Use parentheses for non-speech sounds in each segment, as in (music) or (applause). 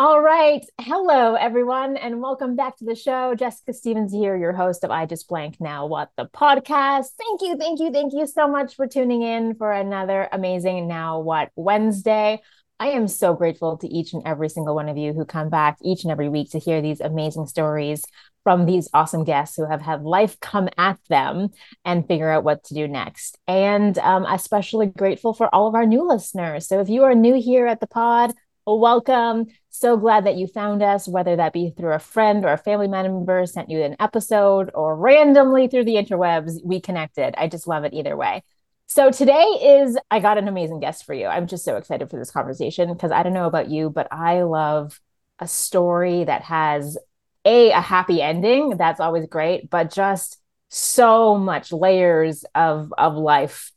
All right. Hello, everyone, and welcome back to the show. Jessica Stevens here, your host of I Just Blank Now What the podcast. Thank you, thank you, thank you so much for tuning in for another amazing Now What Wednesday. I am so grateful to each and every single one of you who come back each and every week to hear these amazing stories from these awesome guests who have had life come at them and figure out what to do next. And um, especially grateful for all of our new listeners. So if you are new here at the pod, welcome. So glad that you found us, whether that be through a friend or a family member sent you an episode or randomly through the interwebs, we connected. I just love it either way. So today is, I got an amazing guest for you. I'm just so excited for this conversation because I don't know about you, but I love a story that has a, a happy ending. That's always great, but just so much layers of, of life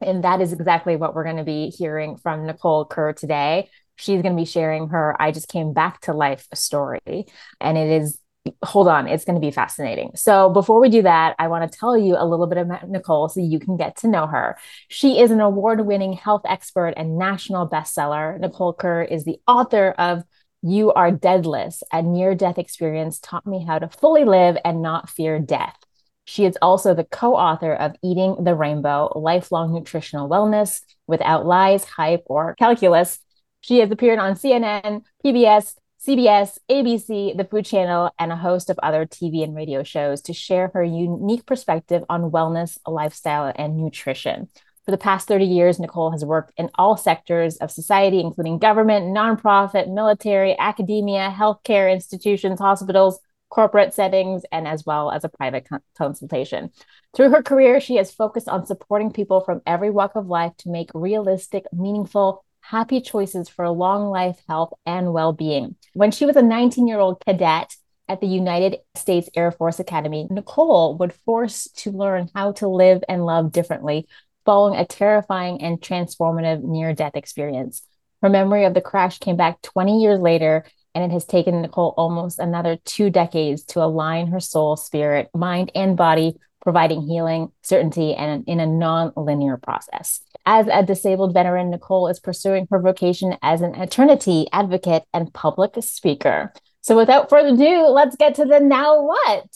and that is exactly what we're going to be hearing from Nicole Kerr today she's going to be sharing her I just came back to life story. And it is, hold on, it's going to be fascinating. So before we do that, I want to tell you a little bit about Nicole so you can get to know her. She is an award winning health expert and national bestseller. Nicole Kerr is the author of You Are Deathless, a near death experience taught me how to fully live and not fear death. She is also the co author of Eating the Rainbow Lifelong Nutritional Wellness Without Lies, Hype, or Calculus she has appeared on CNN, PBS, CBS, ABC, the Food Channel, and a host of other TV and radio shows to share her unique perspective on wellness, lifestyle, and nutrition. For the past 30 years, Nicole has worked in all sectors of society, including government, nonprofit, military, academia, healthcare institutions, hospitals, corporate settings, and as well as a private consultation. Through her career, she has focused on supporting people from every walk of life to make realistic, meaningful, happy choices for long life, health, and well being. When she was a 19 year old cadet, at the United States Air Force Academy, Nicole would force to learn how to live and love differently following a terrifying and transformative near death experience. Her memory of the crash came back 20 years later, and it has taken Nicole almost another two decades to align her soul, spirit, mind, and body, providing healing, certainty, and in a non linear process. As a disabled veteran, Nicole is pursuing her vocation as an eternity advocate and public speaker. So, without further ado, let's get to the now what.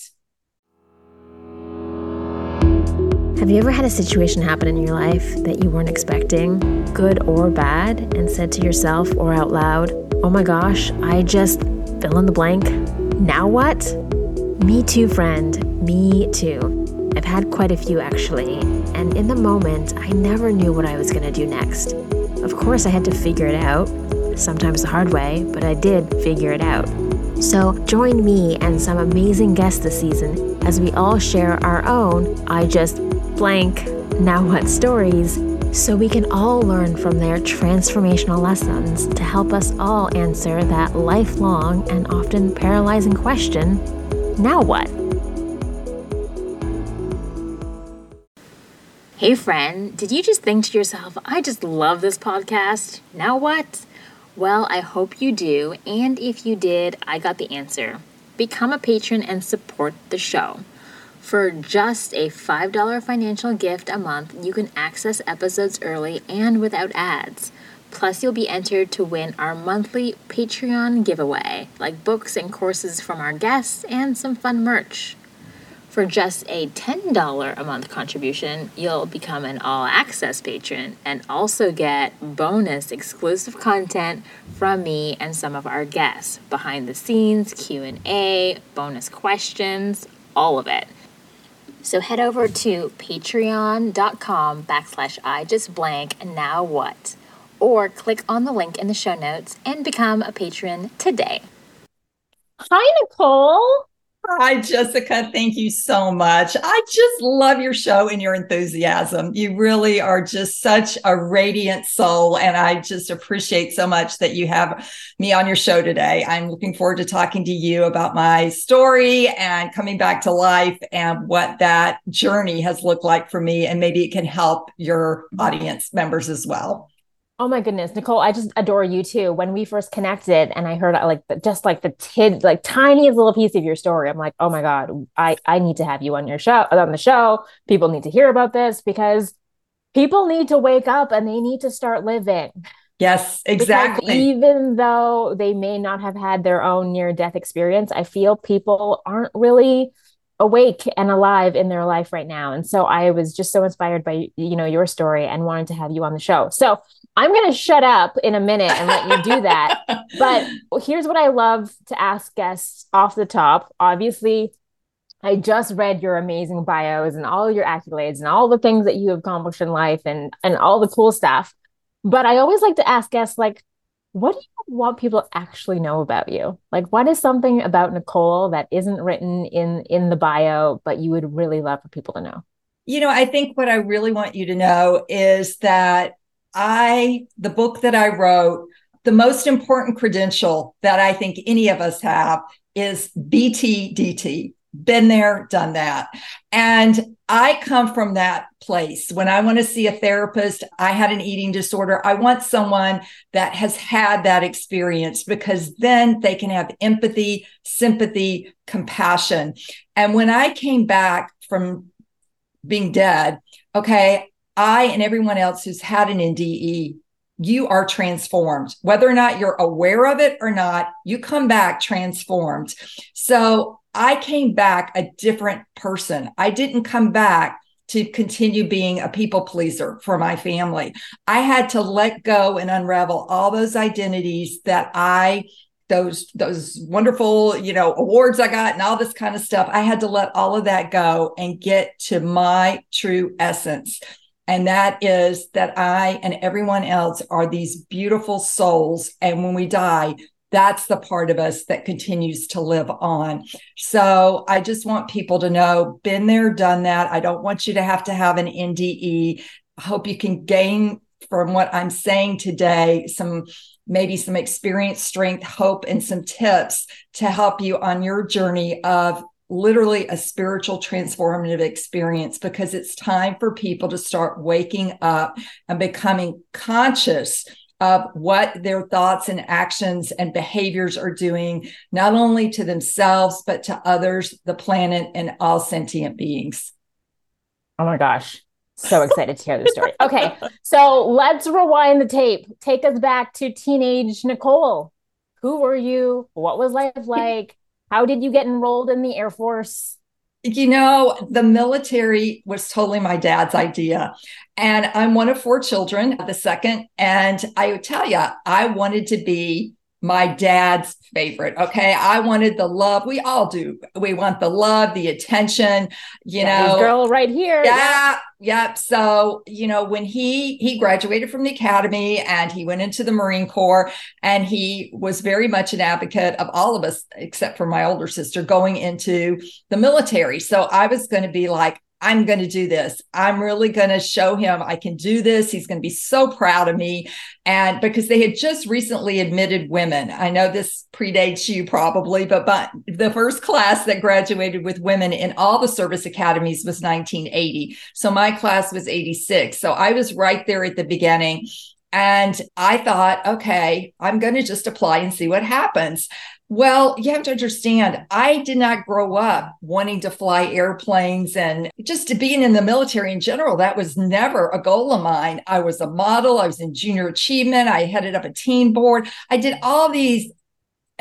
Have you ever had a situation happen in your life that you weren't expecting, good or bad, and said to yourself or out loud, oh my gosh, I just fill in the blank? Now what? Me too, friend. Me too. I've had quite a few actually, and in the moment, I never knew what I was going to do next. Of course, I had to figure it out, sometimes the hard way, but I did figure it out. So, join me and some amazing guests this season as we all share our own I just blank now what stories so we can all learn from their transformational lessons to help us all answer that lifelong and often paralyzing question now what? Hey, friend, did you just think to yourself, I just love this podcast? Now what? Well, I hope you do. And if you did, I got the answer. Become a patron and support the show. For just a $5 financial gift a month, you can access episodes early and without ads. Plus, you'll be entered to win our monthly Patreon giveaway, like books and courses from our guests and some fun merch. For just a $10 a month contribution, you'll become an all access patron and also get bonus exclusive content from me and some of our guests, behind the scenes, Q&A, bonus questions, all of it. So head over to patreon.com backslash I just blank and now what or click on the link in the show notes and become a patron today. Hi, Nicole. Hi, Jessica. Thank you so much. I just love your show and your enthusiasm. You really are just such a radiant soul. And I just appreciate so much that you have me on your show today. I'm looking forward to talking to you about my story and coming back to life and what that journey has looked like for me. And maybe it can help your audience members as well. Oh my goodness, Nicole, I just adore you too. When we first connected and I heard like the, just like the tid like tiniest little piece of your story, I'm like, "Oh my god, I I need to have you on your show on the show. People need to hear about this because people need to wake up and they need to start living." Yes, exactly. Because even though they may not have had their own near death experience, I feel people aren't really awake and alive in their life right now. And so I was just so inspired by you know your story and wanted to have you on the show. So I'm going to shut up in a minute and let you do that. (laughs) but here's what I love to ask guests off the top. Obviously, I just read your amazing bios and all your accolades and all the things that you have accomplished in life and and all the cool stuff. But I always like to ask guests, like, what do you want people to actually know about you? Like, what is something about Nicole that isn't written in in the bio, but you would really love for people to know? You know, I think what I really want you to know is that I, the book that I wrote, the most important credential that I think any of us have is BTDT been there, done that. And I come from that place. When I want to see a therapist, I had an eating disorder. I want someone that has had that experience because then they can have empathy, sympathy, compassion. And when I came back from being dead, okay, I and everyone else who's had an NDE you are transformed. Whether or not you're aware of it or not, you come back transformed. So I came back a different person. I didn't come back to continue being a people pleaser for my family. I had to let go and unravel all those identities that I those those wonderful, you know, awards I got and all this kind of stuff. I had to let all of that go and get to my true essence. And that is that I and everyone else are these beautiful souls. And when we die, that's the part of us that continues to live on. So I just want people to know, been there, done that. I don't want you to have to have an NDE. I hope you can gain from what I'm saying today some maybe some experience, strength, hope, and some tips to help you on your journey of literally a spiritual transformative experience because it's time for people to start waking up and becoming conscious of what their thoughts and actions and behaviors are doing, not only to themselves, but to others, the planet, and all sentient beings. Oh my gosh. So excited to hear the story. (laughs) Okay. So let's rewind the tape. Take us back to teenage Nicole. Who were you? What was life like? How did you get enrolled in the Air Force? You know, the military was totally my dad's idea. And I'm one of four children, the second. And I would tell you, I wanted to be my dad's favorite. Okay. I wanted the love. We all do. We want the love, the attention, you know. Girl right here. Yeah. Yep. So, you know, when he he graduated from the academy and he went into the Marine Corps and he was very much an advocate of all of us except for my older sister going into the military. So I was going to be like I'm going to do this. I'm really going to show him I can do this. He's going to be so proud of me. And because they had just recently admitted women, I know this predates you probably, but, but the first class that graduated with women in all the service academies was 1980. So my class was 86. So I was right there at the beginning. And I thought, okay, I'm going to just apply and see what happens. Well, you have to understand, I did not grow up wanting to fly airplanes and just to being in the military in general. That was never a goal of mine. I was a model, I was in junior achievement, I headed up a teen board. I did all these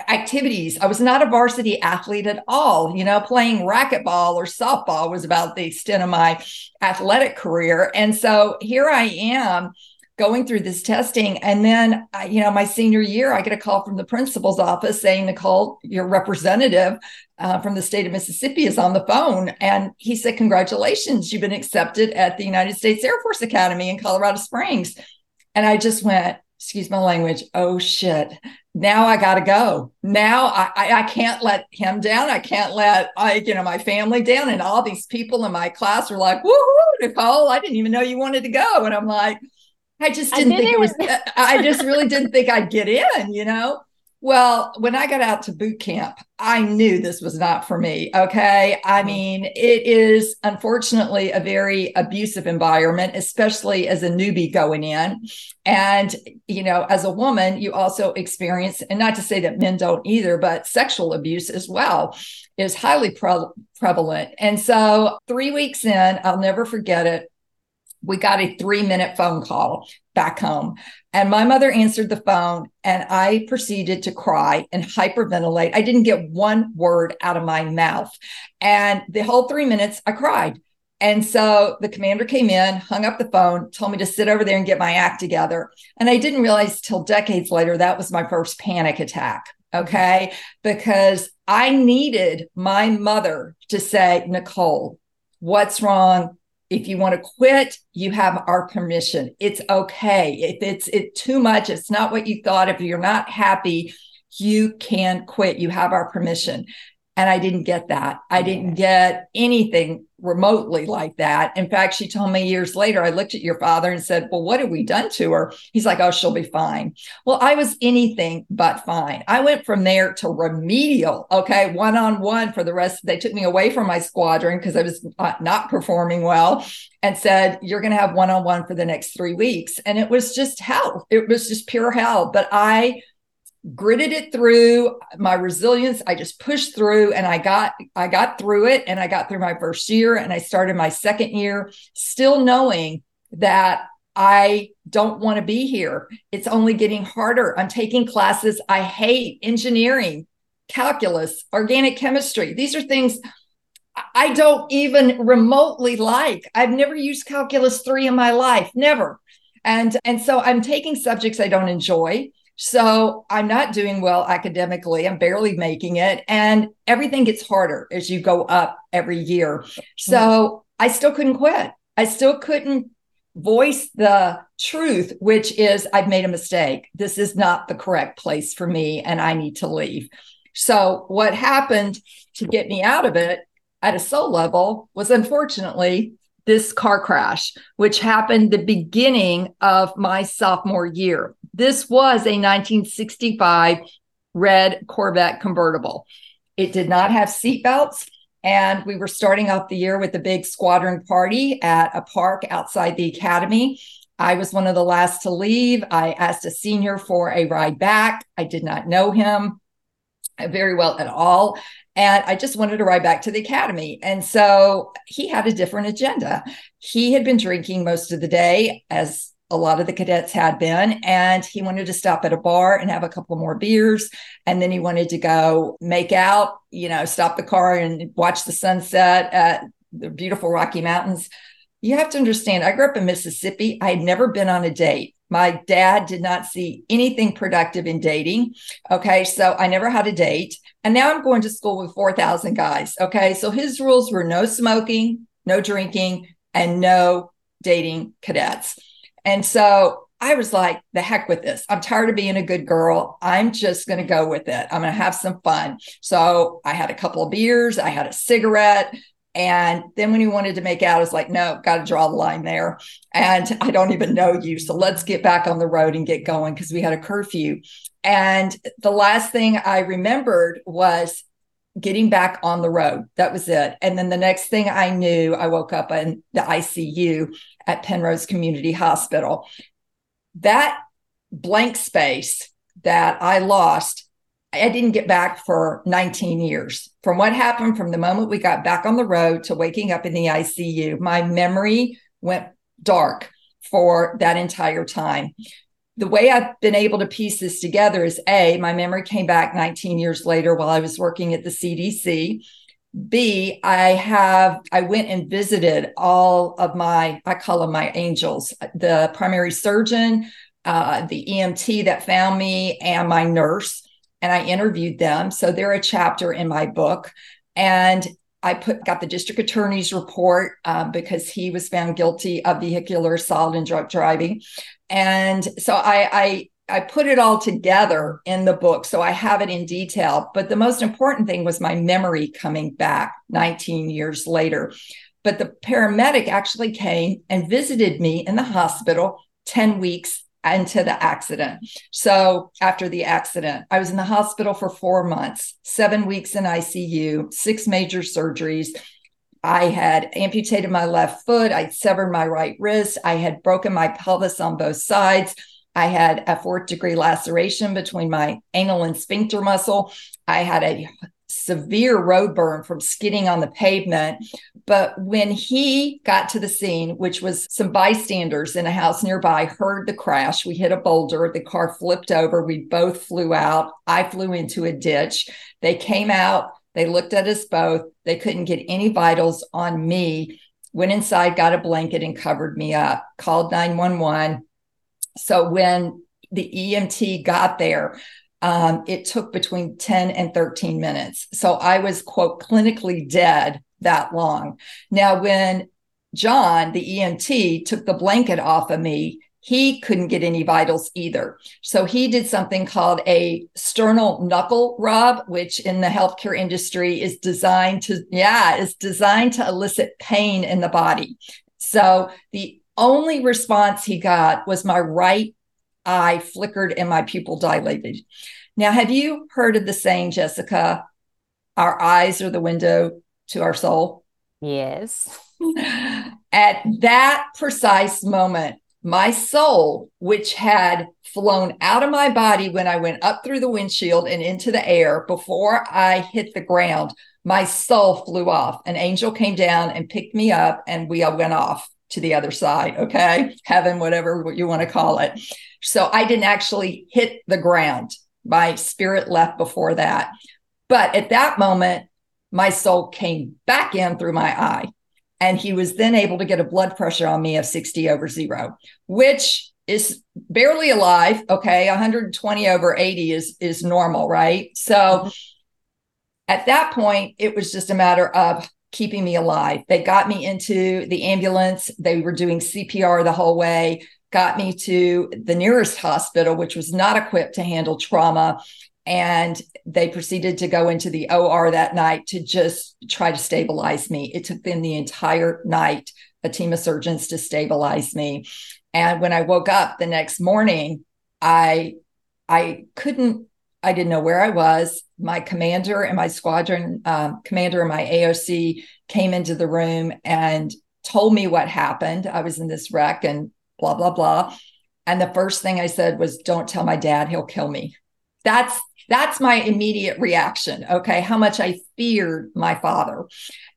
activities. I was not a varsity athlete at all. You know, playing racquetball or softball was about the extent of my athletic career. And so here I am going through this testing. And then, you know, my senior year, I get a call from the principal's office saying, Nicole, your representative uh, from the state of Mississippi is on the phone. And he said, Congratulations, you've been accepted at the United States Air Force Academy in Colorado Springs. And I just went, excuse my language, oh shit. Now I got to go. Now I, I, I can't let him down. I can't let I, you know, my family down. And all these people in my class are like, woohoo, Nicole, I didn't even know you wanted to go. And I'm like, I just didn't think it was, (laughs) I just really didn't think I'd get in, you know? Well, when I got out to boot camp, I knew this was not for me. Okay. I mm-hmm. mean, it is unfortunately a very abusive environment, especially as a newbie going in. And, you know, as a woman, you also experience, and not to say that men don't either, but sexual abuse as well is highly pre- prevalent. And so, three weeks in, I'll never forget it we got a three minute phone call. back home. And my mother answered the phone and I proceeded to cry and hyperventilate. I didn't get one word out of my mouth. And the whole three minutes, I cried. And so the commander came in, hung up the phone, told me to sit over there and get my act together. And I didn't realize till decades later that was my first panic attack. Okay. Because I needed my mother to say, Nicole, what's wrong? If you want to quit, you have our permission. It's okay. If it's it too much, it's not what you thought. If you're not happy, you can quit. You have our permission. And I didn't get that. I didn't get anything remotely like that. In fact, she told me years later, I looked at your father and said, Well, what have we done to her? He's like, Oh, she'll be fine. Well, I was anything but fine. I went from there to remedial, okay, one on one for the rest. They took me away from my squadron because I was not performing well and said, You're going to have one on one for the next three weeks. And it was just hell. It was just pure hell. But I, gritted it through my resilience. I just pushed through and i got i got through it and i got through my first year and i started my second year still knowing that i don't want to be here. It's only getting harder. I'm taking classes. I hate engineering calculus organic chemistry. These are things i don't even remotely like. I've never used calculus 3 in my life never. And and so i'm taking subjects i don't enjoy so I'm not doing well academically. I'm barely making it. And everything gets harder as you go up every year. So mm-hmm. I still couldn't quit. I still couldn't voice the truth, which is I've made a mistake. This is not the correct place for me and I need to leave. So what happened to get me out of it at a soul level was unfortunately this car crash, which happened the beginning of my sophomore year. This was a 1965 red Corvette convertible. It did not have seatbelts. And we were starting off the year with a big squadron party at a park outside the academy. I was one of the last to leave. I asked a senior for a ride back. I did not know him very well at all. And I just wanted to ride back to the academy. And so he had a different agenda. He had been drinking most of the day, as a lot of the cadets had been. And he wanted to stop at a bar and have a couple more beers. And then he wanted to go make out, you know, stop the car and watch the sunset at the beautiful Rocky Mountains. You have to understand, I grew up in Mississippi. I had never been on a date. My dad did not see anything productive in dating. Okay. So I never had a date. And now I'm going to school with 4,000 guys. Okay. So his rules were no smoking, no drinking, and no dating cadets. And so I was like, the heck with this. I'm tired of being a good girl. I'm just going to go with it. I'm going to have some fun. So I had a couple of beers, I had a cigarette, and then when he wanted to make out, I was like, no, got to draw the line there. And I don't even know you. So let's get back on the road and get going because we had a curfew. And the last thing I remembered was getting back on the road. That was it. And then the next thing I knew, I woke up in the ICU at Penrose Community Hospital. That blank space that I lost I didn't get back for 19 years. From what happened from the moment we got back on the road to waking up in the ICU, my memory went dark for that entire time. The way I've been able to piece this together is A, my memory came back 19 years later while I was working at the CDC. B, I have, I went and visited all of my, I call them my angels, the primary surgeon, uh, the EMT that found me, and my nurse and I interviewed them. So they're a chapter in my book. And I put got the district attorney's report um, because he was found guilty of vehicular assault and drunk driving, and so I, I I put it all together in the book, so I have it in detail. But the most important thing was my memory coming back 19 years later. But the paramedic actually came and visited me in the hospital 10 weeks into the accident. So after the accident, I was in the hospital for four months, seven weeks in ICU, six major surgeries. I had amputated my left foot. I'd severed my right wrist. I had broken my pelvis on both sides. I had a fourth degree laceration between my anal and sphincter muscle. I had a severe road burn from skidding on the pavement. But when he got to the scene, which was some bystanders in a house nearby, heard the crash. We hit a boulder. The car flipped over. We both flew out. I flew into a ditch. They came out. They looked at us both. They couldn't get any vitals on me. Went inside, got a blanket, and covered me up. Called 911. So when the EMT got there, um, it took between 10 and 13 minutes. So I was, quote, clinically dead that long. Now, when John, the EMT, took the blanket off of me, he couldn't get any vitals either. So he did something called a sternal knuckle rub, which in the healthcare industry is designed to, yeah, is designed to elicit pain in the body. So the only response he got was my right eye flickered and my pupil dilated. Now, have you heard of the saying, Jessica? Our eyes are the window to our soul? Yes. At that precise moment, my soul, which had flown out of my body when I went up through the windshield and into the air before I hit the ground, my soul flew off. An angel came down and picked me up, and we all went off to the other side. Okay. Heaven, whatever you want to call it. So I didn't actually hit the ground. My spirit left before that. But at that moment, my soul came back in through my eye. And he was then able to get a blood pressure on me of 60 over zero, which is barely alive. Okay. 120 over 80 is, is normal, right? So at that point, it was just a matter of keeping me alive. They got me into the ambulance. They were doing CPR the whole way, got me to the nearest hospital, which was not equipped to handle trauma and they proceeded to go into the OR that night to just try to stabilize me. It took them the entire night, a team of surgeons to stabilize me. And when I woke up the next morning, I I couldn't I didn't know where I was. My commander and my squadron um, commander and my AOC came into the room and told me what happened. I was in this wreck and blah blah blah. And the first thing I said was, "Don't tell my dad; he'll kill me." That's that's my immediate reaction. Okay. How much I feared my father.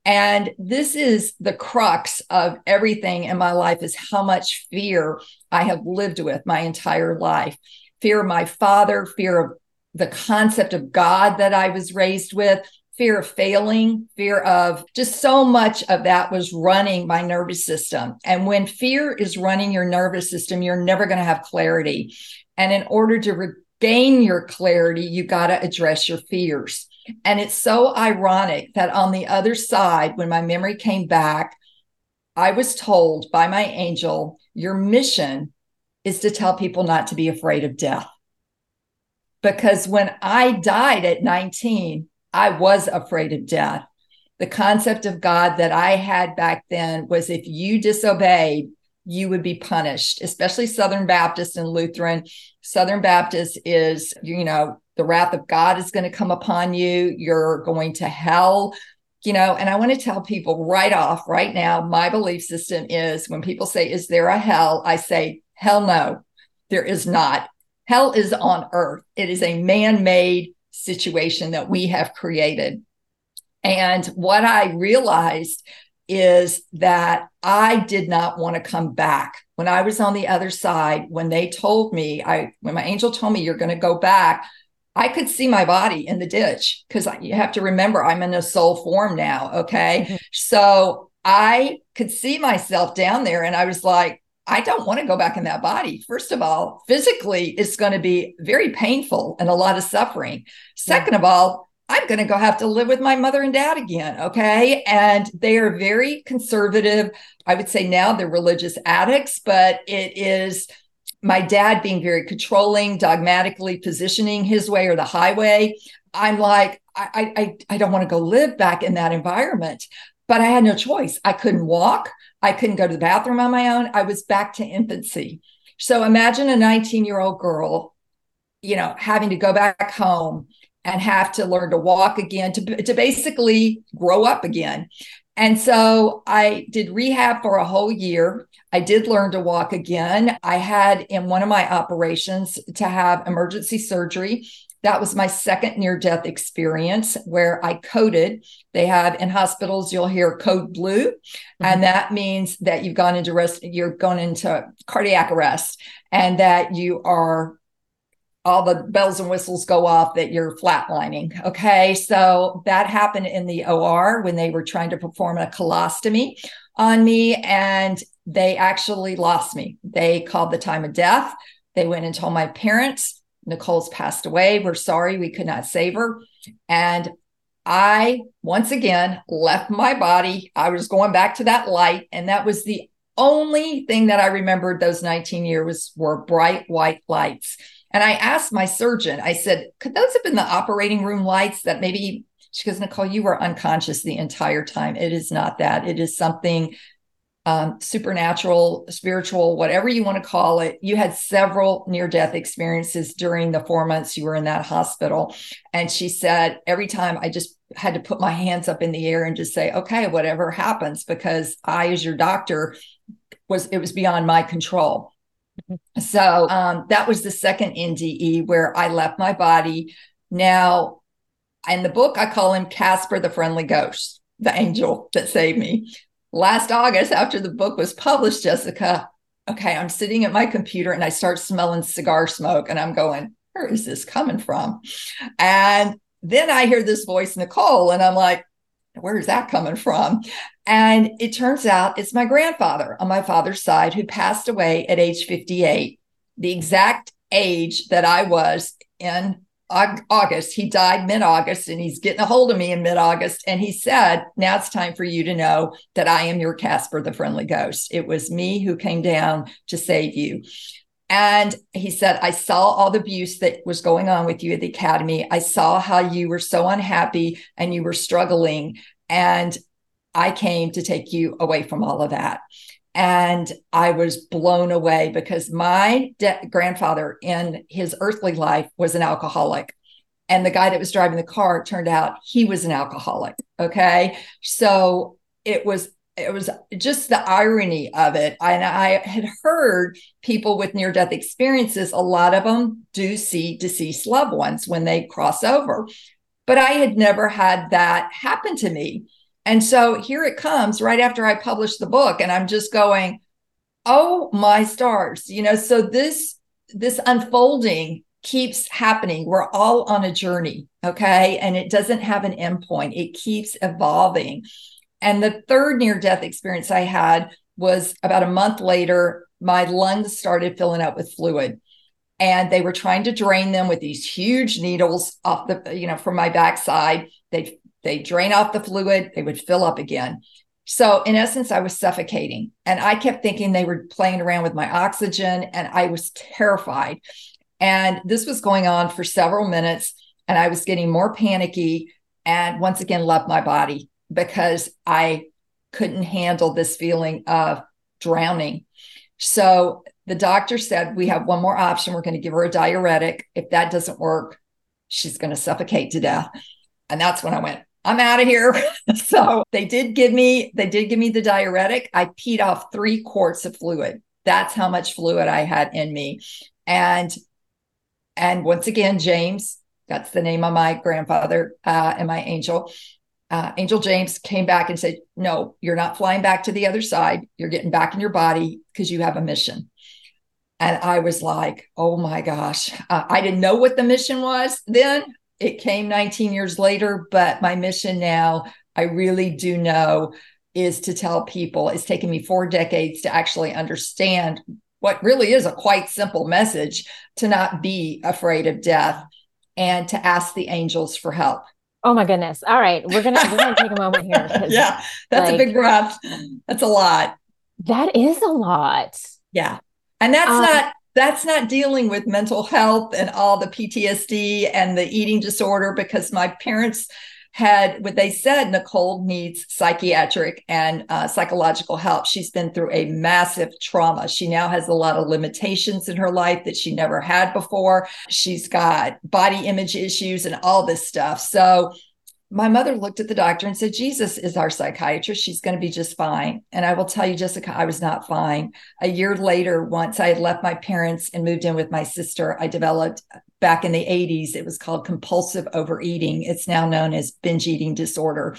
And this is the crux of everything in my life is how much fear I have lived with my entire life. Fear of my father, fear of the concept of God that I was raised with, fear of failing, fear of just so much of that was running my nervous system. And when fear is running your nervous system, you're never going to have clarity. And in order to re- gain your clarity, you got to address your fears. And it's so ironic that on the other side, when my memory came back, I was told by my angel, your mission is to tell people not to be afraid of death. Because when I died at 19, I was afraid of death. The concept of God that I had back then was if you disobeyed, you would be punished, especially Southern Baptist and Lutheran. Southern Baptist is, you know, the wrath of God is going to come upon you. You're going to hell, you know. And I want to tell people right off, right now, my belief system is when people say, Is there a hell? I say, Hell no, there is not. Hell is on earth, it is a man made situation that we have created. And what I realized is that I did not want to come back. When I was on the other side, when they told me, I when my angel told me you're going to go back, I could see my body in the ditch because you have to remember I'm in a soul form now. Okay. Mm-hmm. So I could see myself down there and I was like, I don't want to go back in that body. First of all, physically, it's going to be very painful and a lot of suffering. Second yeah. of all, I'm going to go have to live with my mother and dad again. Okay. And they are very conservative. I would say now they're religious addicts, but it is my dad being very controlling, dogmatically positioning his way or the highway. I'm like, I, I, I don't want to go live back in that environment. But I had no choice. I couldn't walk. I couldn't go to the bathroom on my own. I was back to infancy. So imagine a 19 year old girl, you know, having to go back home and have to learn to walk again to, to basically grow up again. And so I did rehab for a whole year. I did learn to walk again. I had in one of my operations to have emergency surgery that was my second near death experience where I coded. They have in hospitals, you'll hear code blue, mm-hmm. and that means that you've gone into rest, you're going into cardiac arrest, and that you are all the bells and whistles go off that you're flatlining. Okay. So that happened in the OR when they were trying to perform a colostomy on me, and they actually lost me. They called the time of death. They went and told my parents Nicole's passed away. We're sorry we could not save her. And I once again left my body. I was going back to that light. And that was the only thing that I remembered those 19 years were bright white lights. And I asked my surgeon, I said, could those have been the operating room lights that maybe she goes, Nicole, you were unconscious the entire time. It is not that. It is something um, supernatural, spiritual, whatever you want to call it. You had several near death experiences during the four months you were in that hospital. And she said, every time I just had to put my hands up in the air and just say, okay, whatever happens, because I, as your doctor, was it was beyond my control. So um, that was the second NDE where I left my body. Now, in the book, I call him Casper the Friendly Ghost, the angel that saved me last August, after the book was published, Jessica, okay, I'm sitting at my computer and I start smelling cigar smoke and I'm going, where is this coming from? And then I hear this voice, Nicole, and I'm like, where is that coming from? And it turns out it's my grandfather on my father's side who passed away at age 58, the exact age that I was in August. He died mid August and he's getting a hold of me in mid August. And he said, Now it's time for you to know that I am your Casper, the friendly ghost. It was me who came down to save you. And he said, I saw all the abuse that was going on with you at the academy. I saw how you were so unhappy and you were struggling. And I came to take you away from all of that. And I was blown away because my de- grandfather in his earthly life was an alcoholic. And the guy that was driving the car turned out he was an alcoholic. Okay. So it was it was just the irony of it. And I had heard people with near death experiences, a lot of them do see deceased loved ones when they cross over. But I had never had that happen to me. And so here it comes right after I published the book, and I'm just going, oh my stars, you know, so this this unfolding keeps happening. We're all on a journey, okay? And it doesn't have an endpoint. It keeps evolving. And the third near death experience I had was about a month later, my lungs started filling up with fluid and they were trying to drain them with these huge needles off the you know from my backside they they drain off the fluid, they would fill up again. So, in essence, I was suffocating. And I kept thinking they were playing around with my oxygen, and I was terrified. And this was going on for several minutes, and I was getting more panicky and once again left my body because I couldn't handle this feeling of drowning. So, the doctor said, We have one more option. We're going to give her a diuretic. If that doesn't work, she's going to suffocate to death. And that's when I went, I'm out of here. (laughs) so they did give me, they did give me the diuretic. I peed off three quarts of fluid. That's how much fluid I had in me. And and once again, James, that's the name of my grandfather uh, and my angel. Uh, angel James came back and said, No, you're not flying back to the other side. You're getting back in your body because you have a mission. And I was like, Oh my gosh. Uh, I didn't know what the mission was then it came 19 years later, but my mission now, I really do know, is to tell people. It's taken me four decades to actually understand what really is a quite simple message to not be afraid of death and to ask the angels for help. Oh my goodness. All right. We're gonna we're gonna take a moment here. (laughs) yeah, that's like, a big breath. That's a lot. That is a lot. Yeah. And that's um, not that's not dealing with mental health and all the PTSD and the eating disorder because my parents had what they said Nicole needs psychiatric and uh, psychological help. She's been through a massive trauma. She now has a lot of limitations in her life that she never had before. She's got body image issues and all this stuff. So my mother looked at the doctor and said, Jesus is our psychiatrist. She's going to be just fine. And I will tell you, Jessica, I was not fine. A year later, once I had left my parents and moved in with my sister, I developed back in the 80s, it was called compulsive overeating. It's now known as binge eating disorder.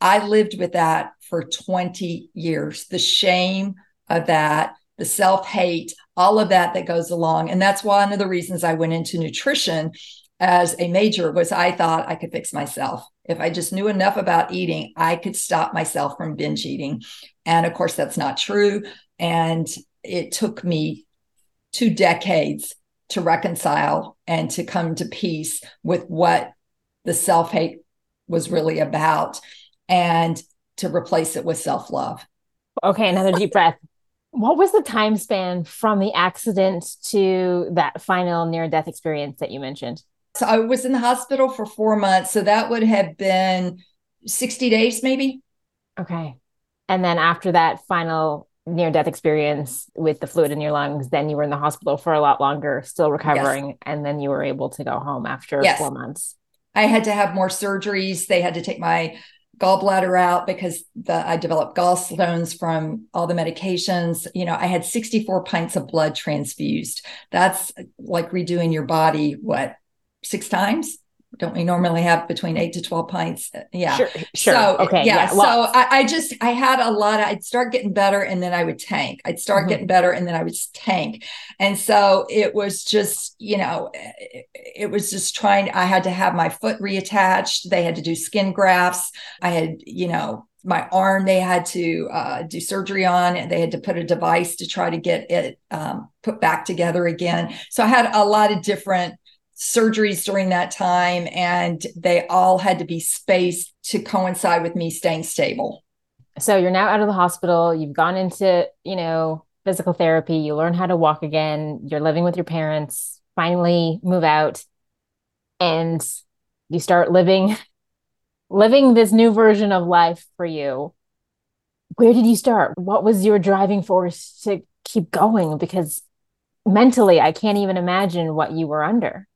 I lived with that for 20 years. The shame of that, the self hate, all of that that goes along. And that's one of the reasons I went into nutrition as a major was I thought I could fix myself. If I just knew enough about eating, I could stop myself from binge eating. And of course, that's not true. And it took me two decades to reconcile and to come to peace with what the self hate was really about and to replace it with self love. Okay, another deep breath. What was the time span from the accident to that final near death experience that you mentioned? So I was in the hospital for four months. So that would have been 60 days, maybe. Okay. And then after that final near death experience with the fluid in your lungs, then you were in the hospital for a lot longer, still recovering. Yes. And then you were able to go home after yes. four months. I had to have more surgeries. They had to take my gallbladder out because the, I developed gallstones from all the medications. You know, I had 64 pints of blood transfused. That's like redoing your body, what, six times? Don't we normally have between eight to 12 pints? Yeah. Sure. sure. So, okay. Yeah. yeah so I, I, just, I had a lot of, I'd start getting better and then I would tank. I'd start mm-hmm. getting better and then I would tank. And so it was just, you know, it, it was just trying, I had to have my foot reattached. They had to do skin grafts. I had, you know, my arm they had to uh, do surgery on and they had to put a device to try to get it um, put back together again so i had a lot of different surgeries during that time, and they all had to be spaced to coincide with me staying stable. So you're now out of the hospital. You've gone into, you know, physical therapy. You learn how to walk again. You're living with your parents. Finally, move out, and you start living, (laughs) living this new version of life for you. Where did you start? What was your driving force to keep going? Because mentally, I can't even imagine what you were under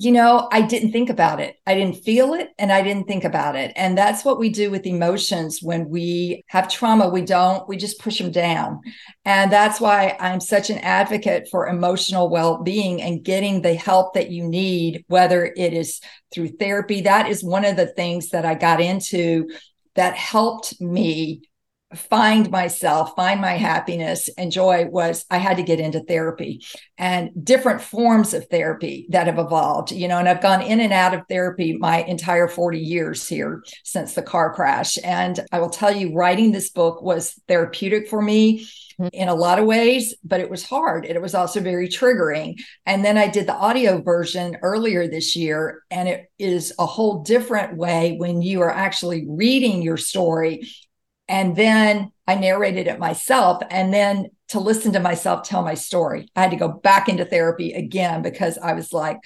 you know, I didn't think about it. I didn't feel it and I didn't think about it. And that's what we do with emotions when we have trauma. We don't, we just push them down. And that's why I'm such an advocate for emotional well being and getting the help that you need, whether it is through therapy. That is one of the things that I got into that helped me find myself, find my happiness and joy was I had to get into therapy and different forms of therapy that have evolved, you know, and I've gone in and out of therapy my entire 40 years here since the car crash. And I will tell you, writing this book was therapeutic for me mm-hmm. in a lot of ways, but it was hard. It was also very triggering. And then I did the audio version earlier this year, and it is a whole different way when you are actually reading your story and then I narrated it myself. And then to listen to myself tell my story, I had to go back into therapy again because I was like,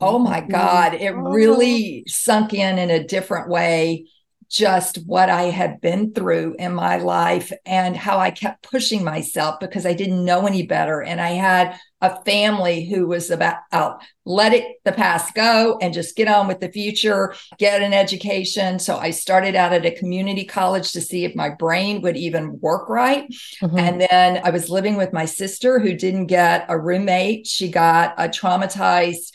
oh my mm-hmm. God, it really sunk in in a different way just what I had been through in my life and how I kept pushing myself because I didn't know any better. And I had a family who was about out, let it the past go and just get on with the future, get an education. So I started out at a community college to see if my brain would even work right. Mm-hmm. And then I was living with my sister who didn't get a roommate. She got a traumatized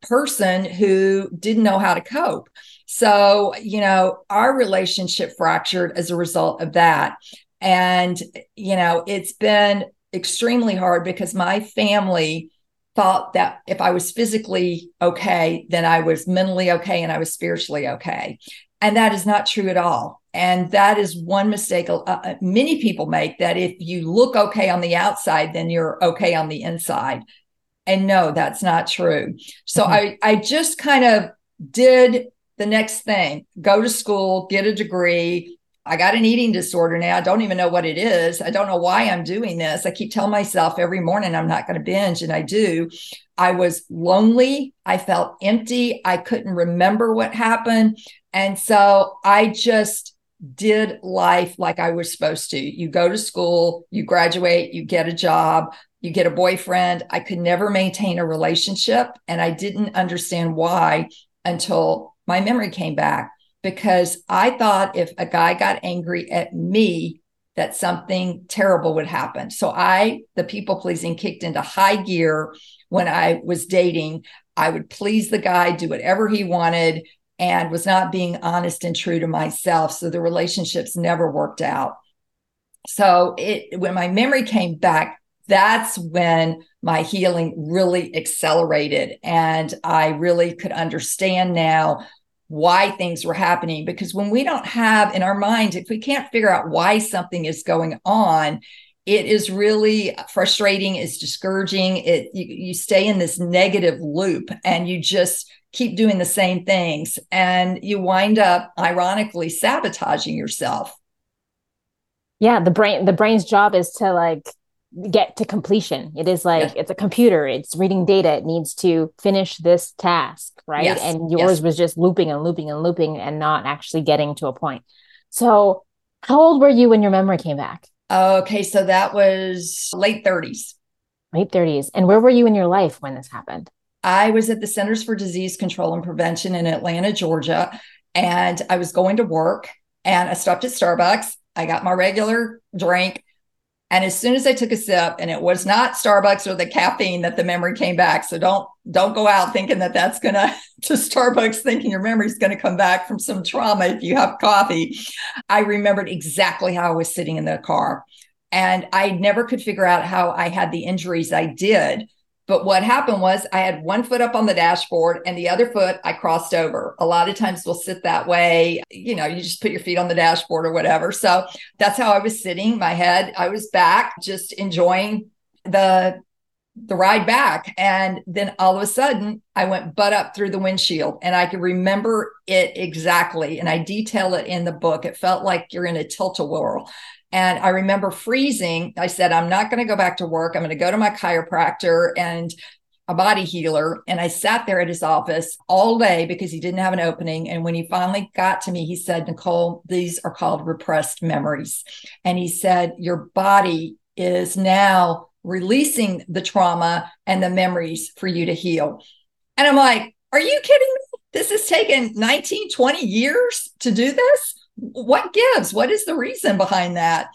person who didn't know how to cope. So, you know, our relationship fractured as a result of that. And, you know, it's been extremely hard because my family thought that if I was physically okay, then I was mentally okay and I was spiritually okay. And that is not true at all. And that is one mistake uh, many people make that if you look okay on the outside, then you're okay on the inside. And no, that's not true. So mm-hmm. I, I just kind of did the next thing go to school, get a degree. I got an eating disorder now. I don't even know what it is. I don't know why I'm doing this. I keep telling myself every morning I'm not going to binge, and I do. I was lonely. I felt empty. I couldn't remember what happened. And so I just did life like I was supposed to. You go to school, you graduate, you get a job, you get a boyfriend. I could never maintain a relationship. And I didn't understand why until my memory came back because I thought if a guy got angry at me, that something terrible would happen. So I, the people pleasing, kicked into high gear when I was dating. I would please the guy, do whatever he wanted, and was not being honest and true to myself. So the relationships never worked out. So it when my memory came back, that's when my healing really accelerated. And I really could understand now why things were happening because when we don't have in our mind if we can't figure out why something is going on it is really frustrating it's discouraging it you, you stay in this negative loop and you just keep doing the same things. And you wind up ironically sabotaging yourself. Yeah the brain the brain's job is to like get to completion it is like yes. it's a computer it's reading data it needs to finish this task right yes. and yours yes. was just looping and looping and looping and not actually getting to a point so how old were you when your memory came back Okay, so that was late 30s. Late 30s. And where were you in your life when this happened? I was at the Centers for Disease Control and Prevention in Atlanta, Georgia, and I was going to work and I stopped at Starbucks. I got my regular drink and as soon as I took a sip, and it was not Starbucks or the caffeine that the memory came back. So don't don't go out thinking that that's gonna (laughs) to Starbucks thinking your memory's gonna come back from some trauma if you have coffee. I remembered exactly how I was sitting in the car, and I never could figure out how I had the injuries I did. But what happened was I had one foot up on the dashboard and the other foot I crossed over. A lot of times we'll sit that way. You know, you just put your feet on the dashboard or whatever. So that's how I was sitting. My head, I was back, just enjoying the the ride back. And then all of a sudden, I went butt up through the windshield and I can remember it exactly. And I detail it in the book. It felt like you're in a tilt a whirl. And I remember freezing. I said, I'm not going to go back to work. I'm going to go to my chiropractor and a body healer. And I sat there at his office all day because he didn't have an opening. And when he finally got to me, he said, Nicole, these are called repressed memories. And he said, Your body is now releasing the trauma and the memories for you to heal. And I'm like, Are you kidding me? This has taken 19, 20 years to do this what gives? What is the reason behind that?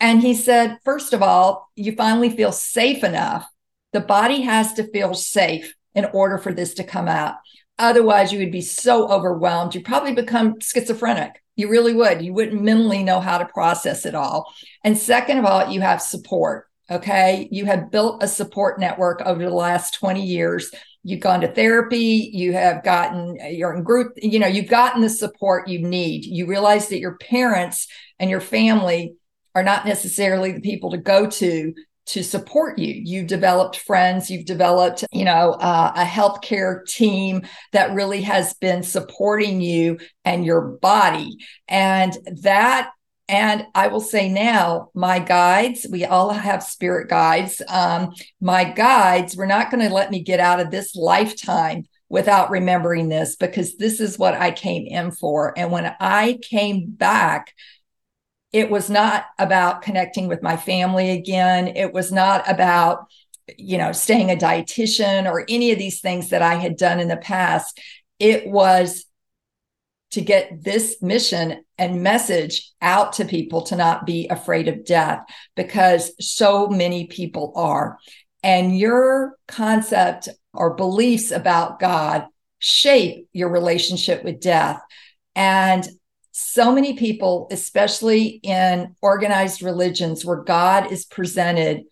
And he said, first of all, you finally feel safe enough. The body has to feel safe in order for this to come out. Otherwise, you would be so overwhelmed. You'd probably become schizophrenic. You really would. You wouldn't mentally know how to process it all. And second of all, you have support. Okay. You have built a support network over the last 20 years you've gone to therapy you have gotten you're in group you know you've gotten the support you need. You realize that your parents and your family are not necessarily the people to go to to support you. You've developed friends you've developed you know uh, a healthcare team that really has been supporting you and your body. And that and I will say now, my guides, we all have spirit guides. Um, my guides were not going to let me get out of this lifetime without remembering this because this is what I came in for. And when I came back, it was not about connecting with my family again. It was not about, you know, staying a dietitian or any of these things that I had done in the past. It was to get this mission and message out to people to not be afraid of death because so many people are. And your concept or beliefs about God shape your relationship with death. And so many people, especially in organized religions where God is presented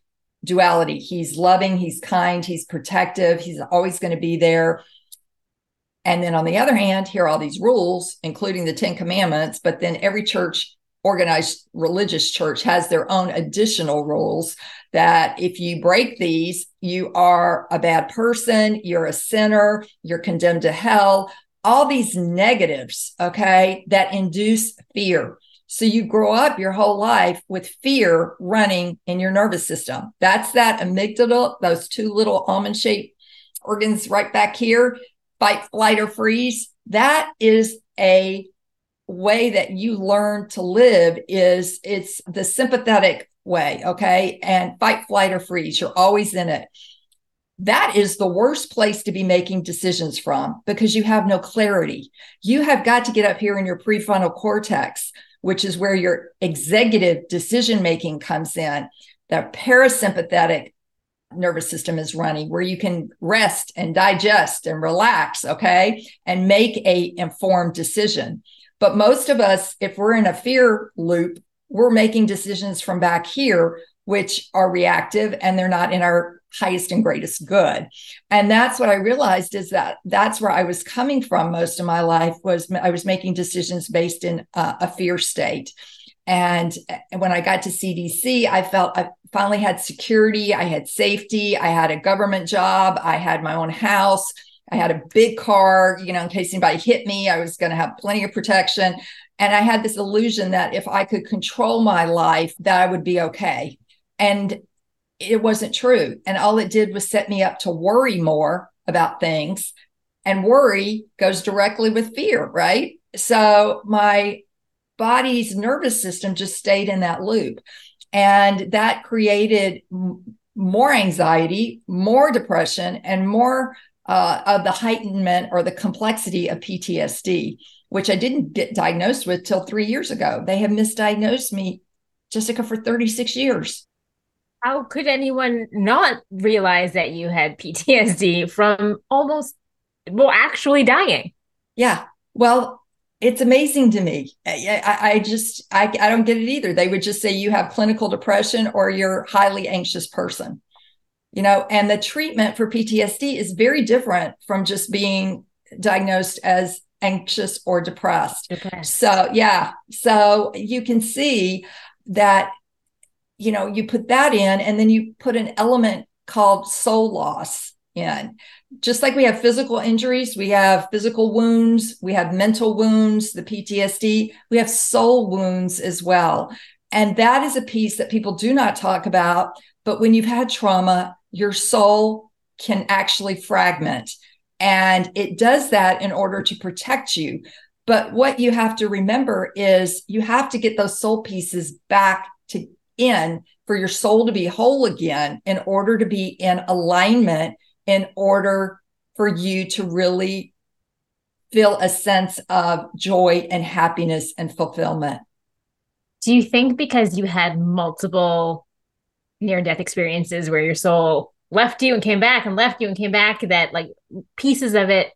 duality, He's loving, He's kind, He's protective, He's always going to be there. And then on the other hand, here are all these rules, including the Ten Commandments, but then every church, organized religious church, has their own additional rules that if you break these, you are a bad person, you're a sinner, you're condemned to hell, all these negatives, okay, that induce fear. So you grow up your whole life with fear running in your nervous system. That's that amygdala, those two little almond shaped organs right back here fight, flight, or freeze. That is a way that you learn to live is it's the sympathetic way okay? And fight flight or freeze you're always in it. That is the worst place to be making decisions from because you have no clarity. You have got to get up here in your prefrontal cortex which is where your executive decision making comes in. The parasympathetic nervous system is running where you can rest and digest and relax okay and make a informed decision. But most of us if we're in a fear loop we're making decisions from back here which are reactive and they're not in our highest and greatest good. And that's what i realized is that that's where i was coming from most of my life was i was making decisions based in uh, a fear state and when i got to cdc i felt i finally had security i had safety i had a government job i had my own house i had a big car you know in case anybody hit me i was going to have plenty of protection and i had this illusion that if i could control my life that i would be okay and it wasn't true. And all it did was set me up to worry more about things. And worry goes directly with fear, right? So my body's nervous system just stayed in that loop. And that created more anxiety, more depression, and more uh, of the heightenment or the complexity of PTSD, which I didn't get diagnosed with till three years ago. They have misdiagnosed me, Jessica, for 36 years how could anyone not realize that you had PTSD from almost, well, actually dying? Yeah. Well, it's amazing to me. I, I, just, I, I don't get it either. They would just say you have clinical depression or you're a highly anxious person, you know, and the treatment for PTSD is very different from just being diagnosed as anxious or depressed. depressed. So, yeah. So you can see that you know, you put that in and then you put an element called soul loss in. Just like we have physical injuries, we have physical wounds, we have mental wounds, the PTSD, we have soul wounds as well. And that is a piece that people do not talk about. But when you've had trauma, your soul can actually fragment. And it does that in order to protect you. But what you have to remember is you have to get those soul pieces back to in for your soul to be whole again in order to be in alignment in order for you to really feel a sense of joy and happiness and fulfillment. Do you think because you had multiple near death experiences where your soul left you and came back and left you and came back that like pieces of it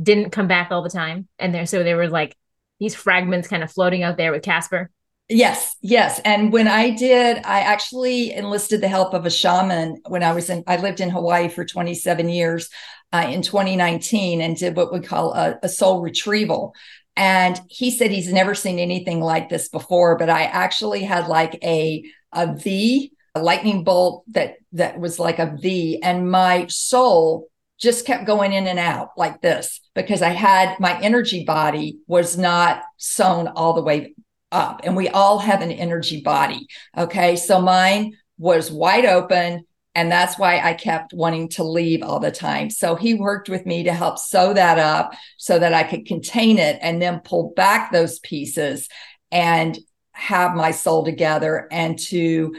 didn't come back all the time and there so there were like these fragments kind of floating out there with Casper? Yes, yes. And when I did, I actually enlisted the help of a shaman when I was in, I lived in Hawaii for 27 years uh, in 2019 and did what we call a, a soul retrieval. And he said he's never seen anything like this before, but I actually had like a, a V, a lightning bolt that, that was like a V and my soul just kept going in and out like this because I had my energy body was not sewn all the way up and we all have an energy body. Okay. So mine was wide open. And that's why I kept wanting to leave all the time. So he worked with me to help sew that up so that I could contain it and then pull back those pieces and have my soul together and to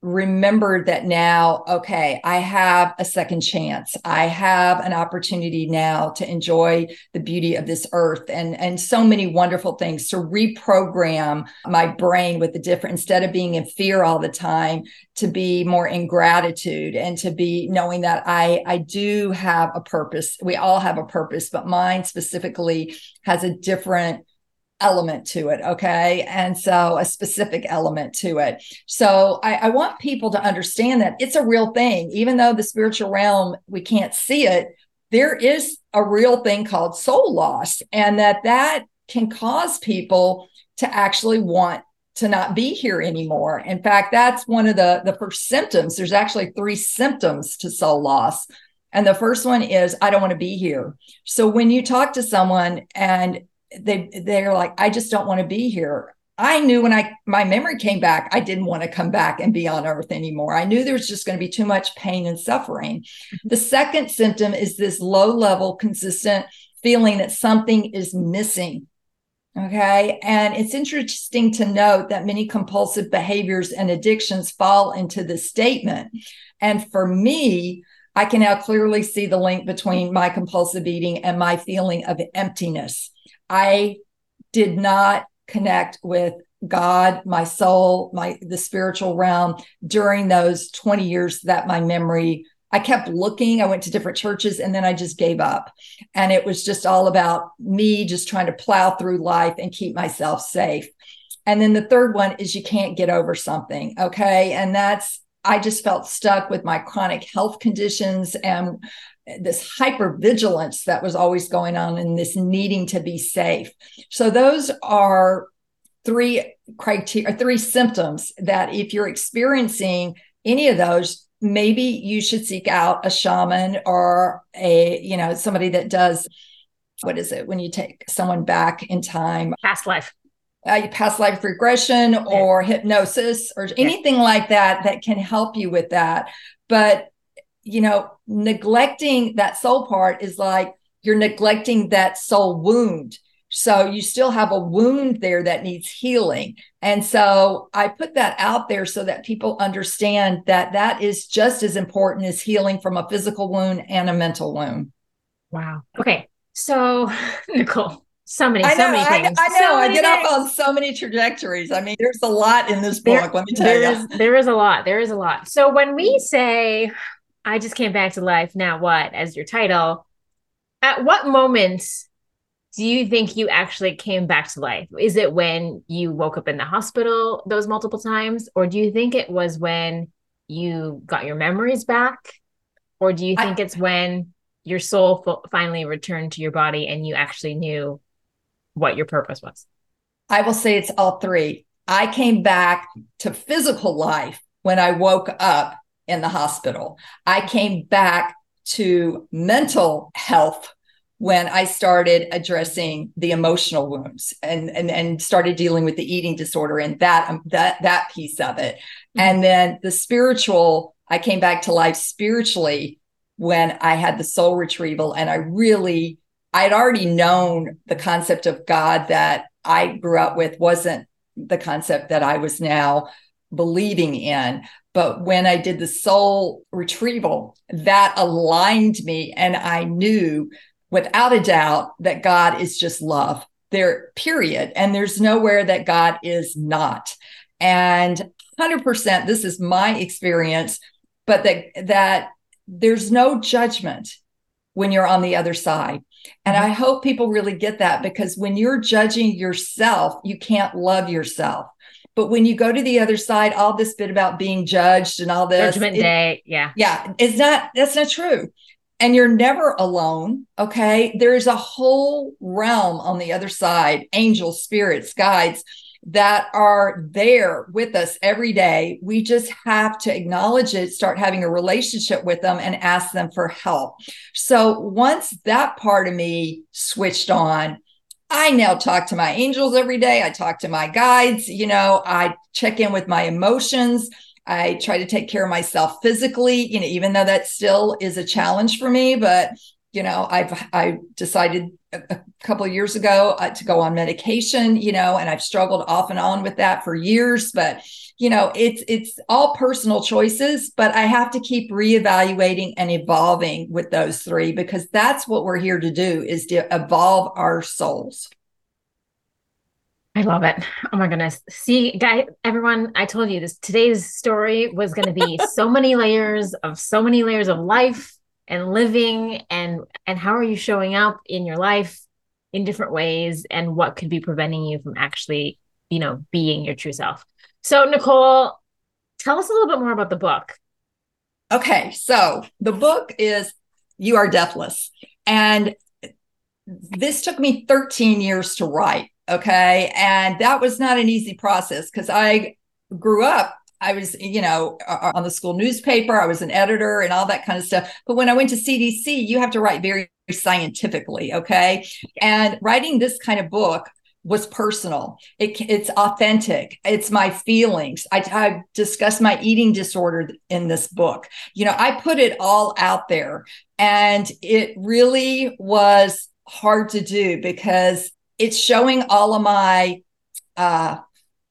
remembered that now, okay, I have a second chance. I have an opportunity now to enjoy the beauty of this earth and, and so many wonderful things to reprogram my brain with the different, instead of being in fear all the time, to be more in gratitude and to be knowing that I, I do have a purpose. We all have a purpose, but mine specifically has a different element to it. Okay. And so a specific element to it. So I, I, want people to understand that it's a real thing, even though the spiritual realm, we can't see it. There is a real thing called soul loss, and that that can cause people to actually want to not be here anymore. In fact, that's one of the, the first symptoms. There's actually three symptoms to soul loss. And the first one is, I don't want to be here. So when you talk to someone and they they're like i just don't want to be here. I knew when i my memory came back i didn't want to come back and be on earth anymore. I knew there was just going to be too much pain and suffering. Mm-hmm. the second symptom is this low level consistent feeling that something is missing okay? And it's interesting to note that many compulsive behaviors and addictions fall into this statement. And for me I can now clearly see the link between my compulsive eating and my feeling of emptiness I did not connect with God, my soul, my the spiritual realm during those 20 years that my memory I kept looking. I went to different churches and then I just gave up. And it was just all about me just trying to plow through life and keep myself safe. And then the third one is you can't get over something. Okay. And that's, I just felt stuck with my chronic health conditions and this hypervigilance that was always going on and this needing to be safe. So those are three criteria, three symptoms that if you're experiencing any of those, maybe you should seek out a shaman or a, you know, somebody that does what is it when you take someone back in time? Past life. Uh, past life regression yeah. or hypnosis or anything yeah. like that that can help you with that. But, you know, neglecting that soul part is like you're neglecting that soul wound so you still have a wound there that needs healing. And so I put that out there so that people understand that that is just as important as healing from a physical wound and a mental wound. Wow. Okay. So, (laughs) Nicole, so many, know, so many things. I, I know. So I get things. off on so many trajectories. I mean, there's a lot in this book. There, let me tell there you. Is, there is a lot. There is a lot. So when we mm-hmm. say, I just came back to life, now what, as your title, at what moments do you think you actually came back to life? Is it when you woke up in the hospital those multiple times? Or do you think it was when you got your memories back? Or do you think I, it's when your soul f- finally returned to your body and you actually knew what your purpose was? I will say it's all three. I came back to physical life when I woke up in the hospital. I came back to mental health when I started addressing the emotional wounds and, and, and started dealing with the eating disorder and that, um, that, that piece of it. Mm-hmm. And then the spiritual, I came back to life spiritually when I had the soul retrieval. And I really, I had already known the concept of God that I grew up with wasn't the concept that I was now believing in. But when I did the soul retrieval, that aligned me. And I knew without a doubt that God is just love. There, period. And there's nowhere that God is not. And 100%, this is my experience, but that, that there's no judgment when you're on the other side. And mm-hmm. I hope people really get that because when you're judging yourself, you can't love yourself. But when you go to the other side, all this bit about being judged and all this judgment it, day, yeah, yeah, it's not. That's not true and you're never alone. Okay. There is a whole realm on the other side, angels, spirits, guides that are there with us every day. We just have to acknowledge it, start having a relationship with them, and ask them for help. So once that part of me switched on, I now talk to my angels every day. I talk to my guides. You know, I check in with my emotions. I try to take care of myself physically, you know, even though that still is a challenge for me, but you know, I've I decided a, couple of years ago uh, to go on medication, you know, and I've struggled off and on with that for years, but you know, it's it's all personal choices, but I have to keep reevaluating and evolving with those three because that's what we're here to do is to evolve our souls. I love it. Oh my goodness. See, guy, everyone, I told you this today's story was going to be (laughs) so many layers of so many layers of life and living and and how are you showing up in your life in different ways and what could be preventing you from actually, you know, being your true self. So, Nicole, tell us a little bit more about the book. Okay, so the book is You Are Deathless. And this took me 13 years to write. Okay. And that was not an easy process because I grew up I was, you know, on the school newspaper. I was an editor and all that kind of stuff. But when I went to CDC, you have to write very scientifically. Okay. And writing this kind of book was personal. It, it's authentic. It's my feelings. I, I discuss my eating disorder in this book. You know, I put it all out there. And it really was hard to do because it's showing all of my uh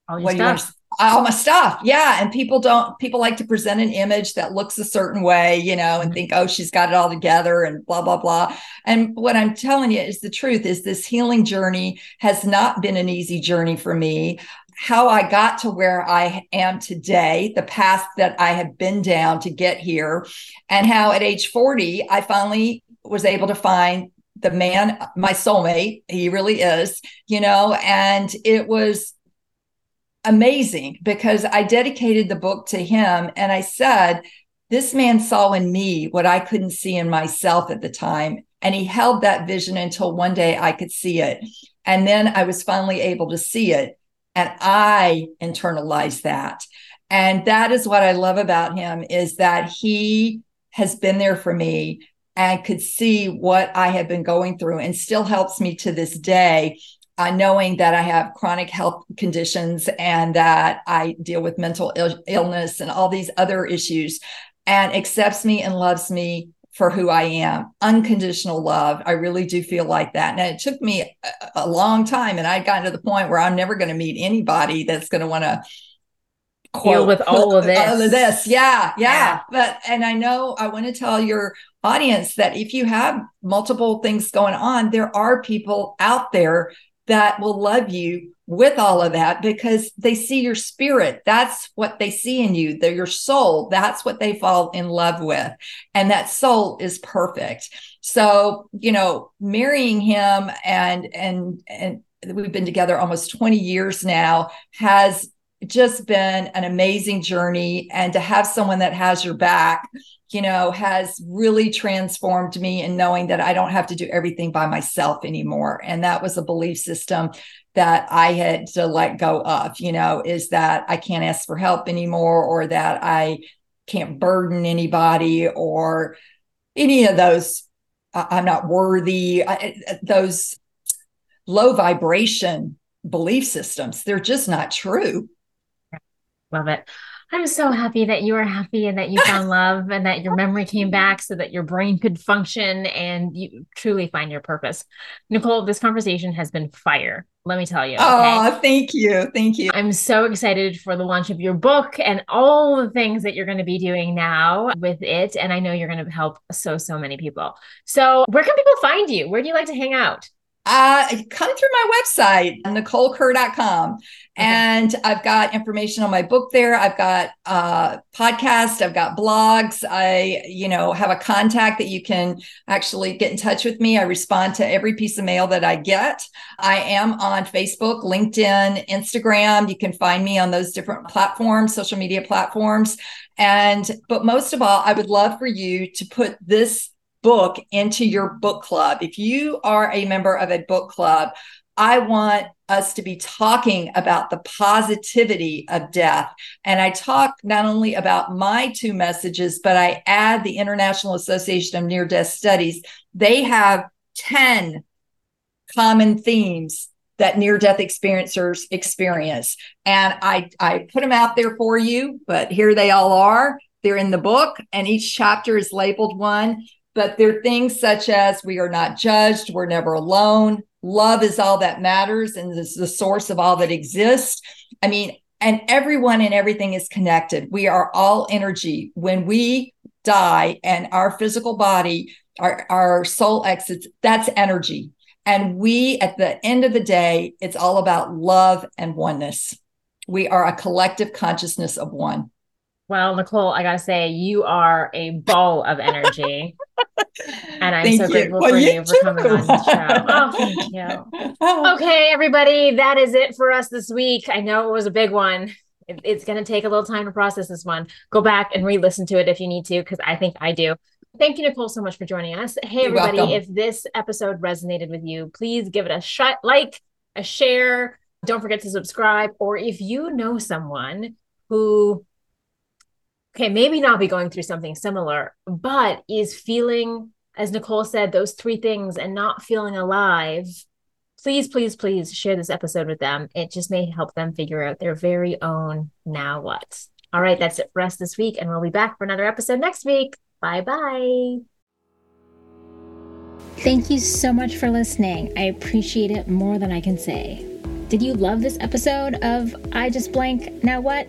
all what stuff. All my stuff yeah and people don't people like to present an image that looks a certain way you know and mm-hmm. think oh she's got it all together and blah blah blah and what i'm telling you is the truth is this healing journey has not been an easy journey for me how I got to where I am today, the path that I have been down to get here, and how at age 40, I finally was able to find the man, my soulmate. He really is, you know, and it was amazing because I dedicated the book to him and I said, This man saw in me what I couldn't see in myself at the time. And he held that vision until one day I could see it. And then I was finally able to see it. And I internalized that. And that is what I love about him is that he has been there for me and could see what I have been going through and still helps me to this day. Uh, knowing that I have chronic health conditions and that I deal with mental Ill- illness and all these other issues, and accepts me and loves me for who I am. Unconditional love. I really do feel like that. And it took me a, a long time. And I'd gotten to the point where I'm never going to meet anybody that's going to want to deal with all of this. All of this. Yeah, yeah. Yeah. But, and I know I want to tell your audience that if you have multiple things going on, there are people out there that will love you with all of that because they see your spirit. That's what they see in you. They're your soul. That's what they fall in love with. And that soul is perfect. So, you know, marrying him and, and, and, We've been together almost 20 years now, has just been an amazing journey. And to have someone that has your back, you know, has really transformed me in knowing that I don't have to do everything by myself anymore. And that was a belief system that I had to let go of, you know, is that I can't ask for help anymore or that I can't burden anybody or any of those. I'm not worthy. Those low vibration belief systems, they're just not true. Love it. I'm so happy that you are happy and that you found (laughs) love and that your memory came back so that your brain could function and you truly find your purpose. Nicole, this conversation has been fire. Let me tell you. Okay? Oh, thank you. Thank you. I'm so excited for the launch of your book and all the things that you're going to be doing now with it. And I know you're going to help so, so many people. So, where can people find you? Where do you like to hang out? Uh, come through my website, nicolekerr.com. Okay. And I've got information on my book there. I've got uh podcast, I've got blogs. I, you know, have a contact that you can actually get in touch with me. I respond to every piece of mail that I get. I am on Facebook, LinkedIn, Instagram. You can find me on those different platforms, social media platforms. And but most of all, I would love for you to put this book into your book club. If you are a member of a book club, I want us to be talking about the positivity of death. And I talk not only about my two messages, but I add the International Association of Near Death Studies. They have 10 common themes that near death experiencers experience. And I, I put them out there for you, but here they all are. They're in the book, and each chapter is labeled one but there are things such as we are not judged, we're never alone, love is all that matters and is the source of all that exists. I mean, and everyone and everything is connected. We are all energy. When we die and our physical body, our, our soul exits, that's energy. And we, at the end of the day, it's all about love and oneness. We are a collective consciousness of one. Well, Nicole, I gotta say, you are a ball of energy. (laughs) and I'm thank so you. grateful well, for you, you for coming on the show. Oh, thank you. (laughs) Okay, everybody, that is it for us this week. I know it was a big one. It, it's going to take a little time to process this one. Go back and re listen to it if you need to, because I think I do. Thank you, Nicole, so much for joining us. Hey, You're everybody, welcome. if this episode resonated with you, please give it a shot, like, a share. Don't forget to subscribe. Or if you know someone who okay, maybe not be going through something similar, but is feeling, as Nicole said, those three things and not feeling alive, please, please, please share this episode with them. It just may help them figure out their very own now what. All right, that's it for us this week, and we'll be back for another episode next week. Bye bye. Thank you so much for listening. I appreciate it more than I can say. Did you love this episode of I Just Blank Now What?